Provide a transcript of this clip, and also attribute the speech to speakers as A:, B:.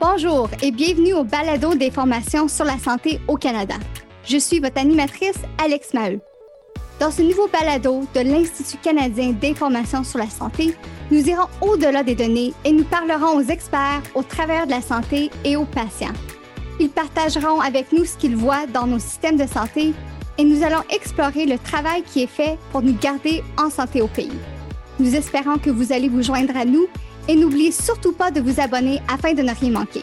A: Bonjour et bienvenue au Balado des formations sur la santé au Canada. Je suis votre animatrice Alex Maheu. Dans ce nouveau balado de l'Institut canadien d'information sur la santé, nous irons au-delà des données et nous parlerons aux experts au travers de la santé et aux patients. Ils partageront avec nous ce qu'ils voient dans nos systèmes de santé et nous allons explorer le travail qui est fait pour nous garder en santé au pays. Nous espérons que vous allez vous joindre à nous et n'oubliez surtout pas de vous abonner afin de ne rien manquer.